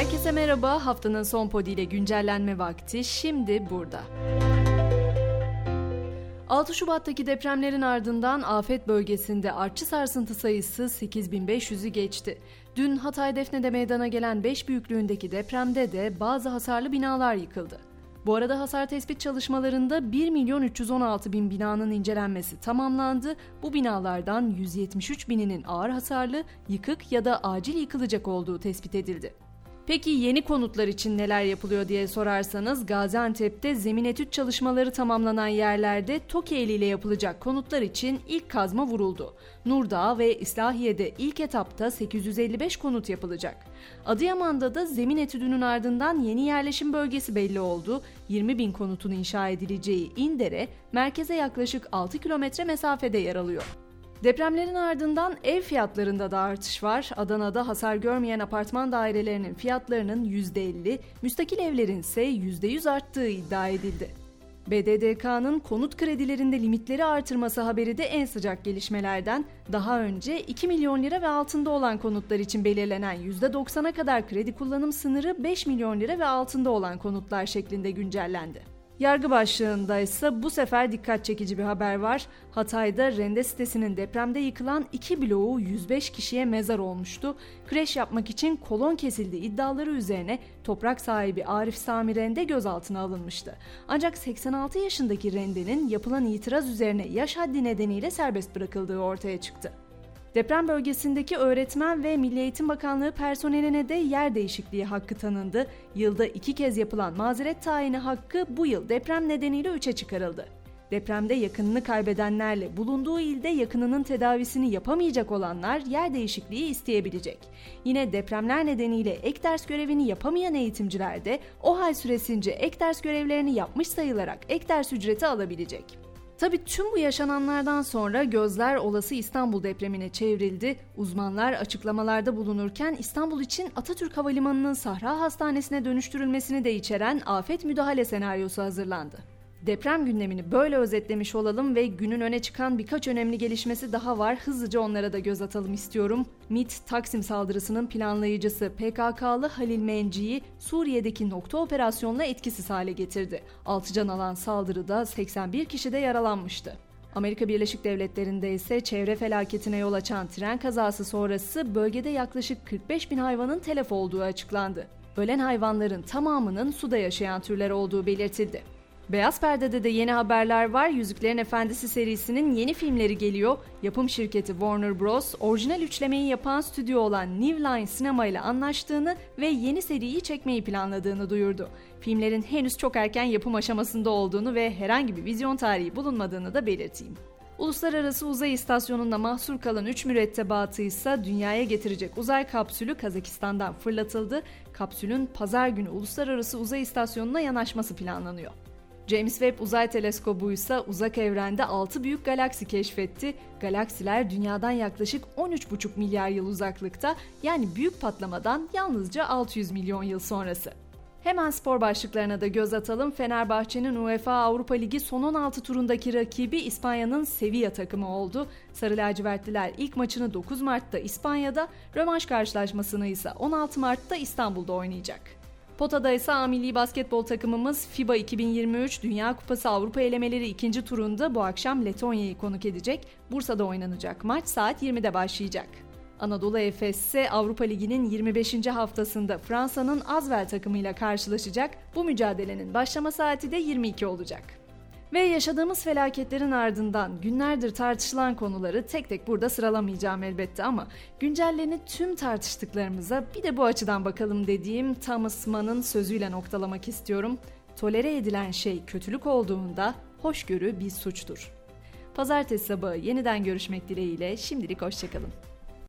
Herkese merhaba. Haftanın son podi ile güncellenme vakti şimdi burada. 6 Şubat'taki depremlerin ardından afet bölgesinde artçı sarsıntı sayısı 8500'ü geçti. Dün Hatay Defne'de meydana gelen 5 büyüklüğündeki depremde de bazı hasarlı binalar yıkıldı. Bu arada hasar tespit çalışmalarında 1 milyon 316 bin binanın incelenmesi tamamlandı. Bu binalardan 173 bininin ağır hasarlı, yıkık ya da acil yıkılacak olduğu tespit edildi. Peki yeni konutlar için neler yapılıyor diye sorarsanız Gaziantep'te zemin etüt çalışmaları tamamlanan yerlerde TOKİ eliyle yapılacak konutlar için ilk kazma vuruldu. Nurdağ ve İslahiye'de ilk etapta 855 konut yapılacak. Adıyaman'da da zemin etüdünün ardından yeni yerleşim bölgesi belli oldu. 20 bin konutun inşa edileceği İndere, merkeze yaklaşık 6 kilometre mesafede yer alıyor. Depremlerin ardından ev fiyatlarında da artış var. Adana'da hasar görmeyen apartman dairelerinin fiyatlarının %50, müstakil evlerin ise %100 arttığı iddia edildi. BDDK'nın konut kredilerinde limitleri artırması haberi de en sıcak gelişmelerden. Daha önce 2 milyon lira ve altında olan konutlar için belirlenen %90'a kadar kredi kullanım sınırı 5 milyon lira ve altında olan konutlar şeklinde güncellendi. Yargı başlığında ise bu sefer dikkat çekici bir haber var. Hatay'da rende sitesinin depremde yıkılan iki bloğu 105 kişiye mezar olmuştu. Kreş yapmak için kolon kesildi iddiaları üzerine toprak sahibi Arif Sami Rende gözaltına alınmıştı. Ancak 86 yaşındaki Rende'nin yapılan itiraz üzerine yaş haddi nedeniyle serbest bırakıldığı ortaya çıktı. Deprem bölgesindeki öğretmen ve Milli Eğitim Bakanlığı personeline de yer değişikliği hakkı tanındı. Yılda iki kez yapılan mazeret tayini hakkı bu yıl deprem nedeniyle üçe çıkarıldı. Depremde yakınını kaybedenlerle bulunduğu ilde yakınının tedavisini yapamayacak olanlar yer değişikliği isteyebilecek. Yine depremler nedeniyle ek ders görevini yapamayan eğitimciler de o hal süresince ek ders görevlerini yapmış sayılarak ek ders ücreti alabilecek. Tabi tüm bu yaşananlardan sonra gözler olası İstanbul depremine çevrildi. Uzmanlar açıklamalarda bulunurken İstanbul için Atatürk Havalimanı'nın Sahra Hastanesi'ne dönüştürülmesini de içeren afet müdahale senaryosu hazırlandı. Deprem gündemini böyle özetlemiş olalım ve günün öne çıkan birkaç önemli gelişmesi daha var. Hızlıca onlara da göz atalım istiyorum. MIT Taksim saldırısının planlayıcısı PKK'lı Halil Menci'yi Suriye'deki nokta operasyonla etkisiz hale getirdi. 6 can alan saldırıda 81 kişi de yaralanmıştı. Amerika Birleşik Devletleri'nde ise çevre felaketine yol açan tren kazası sonrası bölgede yaklaşık 45 bin hayvanın telef olduğu açıklandı. Ölen hayvanların tamamının suda yaşayan türler olduğu belirtildi. Beyaz Perde'de de yeni haberler var. Yüzüklerin Efendisi serisinin yeni filmleri geliyor. Yapım şirketi Warner Bros. orijinal üçlemeyi yapan stüdyo olan New Line Sinema ile anlaştığını ve yeni seriyi çekmeyi planladığını duyurdu. Filmlerin henüz çok erken yapım aşamasında olduğunu ve herhangi bir vizyon tarihi bulunmadığını da belirteyim. Uluslararası Uzay İstasyonu'nda mahsur kalan 3 mürettebatı ise dünyaya getirecek uzay kapsülü Kazakistan'dan fırlatıldı. Kapsülün pazar günü Uluslararası Uzay İstasyonu'na yanaşması planlanıyor. James Webb Uzay Teleskobu ise uzak evrende 6 büyük galaksi keşfetti. Galaksiler dünyadan yaklaşık 13,5 milyar yıl uzaklıkta yani büyük patlamadan yalnızca 600 milyon yıl sonrası. Hemen spor başlıklarına da göz atalım. Fenerbahçe'nin UEFA Avrupa Ligi son 16 turundaki rakibi İspanya'nın Sevilla takımı oldu. Sarı lacivertliler ilk maçını 9 Mart'ta İspanya'da, rövanş karşılaşmasını ise 16 Mart'ta İstanbul'da oynayacak. Pota'da ise A Basketbol takımımız FIBA 2023 Dünya Kupası Avrupa elemeleri ikinci turunda bu akşam Letonya'yı konuk edecek. Bursa'da oynanacak maç saat 20'de başlayacak. Anadolu Efes ise Avrupa Ligi'nin 25. haftasında Fransa'nın Azvel takımıyla karşılaşacak. Bu mücadelenin başlama saati de 22 olacak. Ve yaşadığımız felaketlerin ardından günlerdir tartışılan konuları tek tek burada sıralamayacağım elbette ama güncellerini tüm tartıştıklarımıza bir de bu açıdan bakalım dediğim Thomas Mann'ın sözüyle noktalamak istiyorum. Tolere edilen şey kötülük olduğunda hoşgörü bir suçtur. Pazartesi sabahı yeniden görüşmek dileğiyle şimdilik hoşçakalın.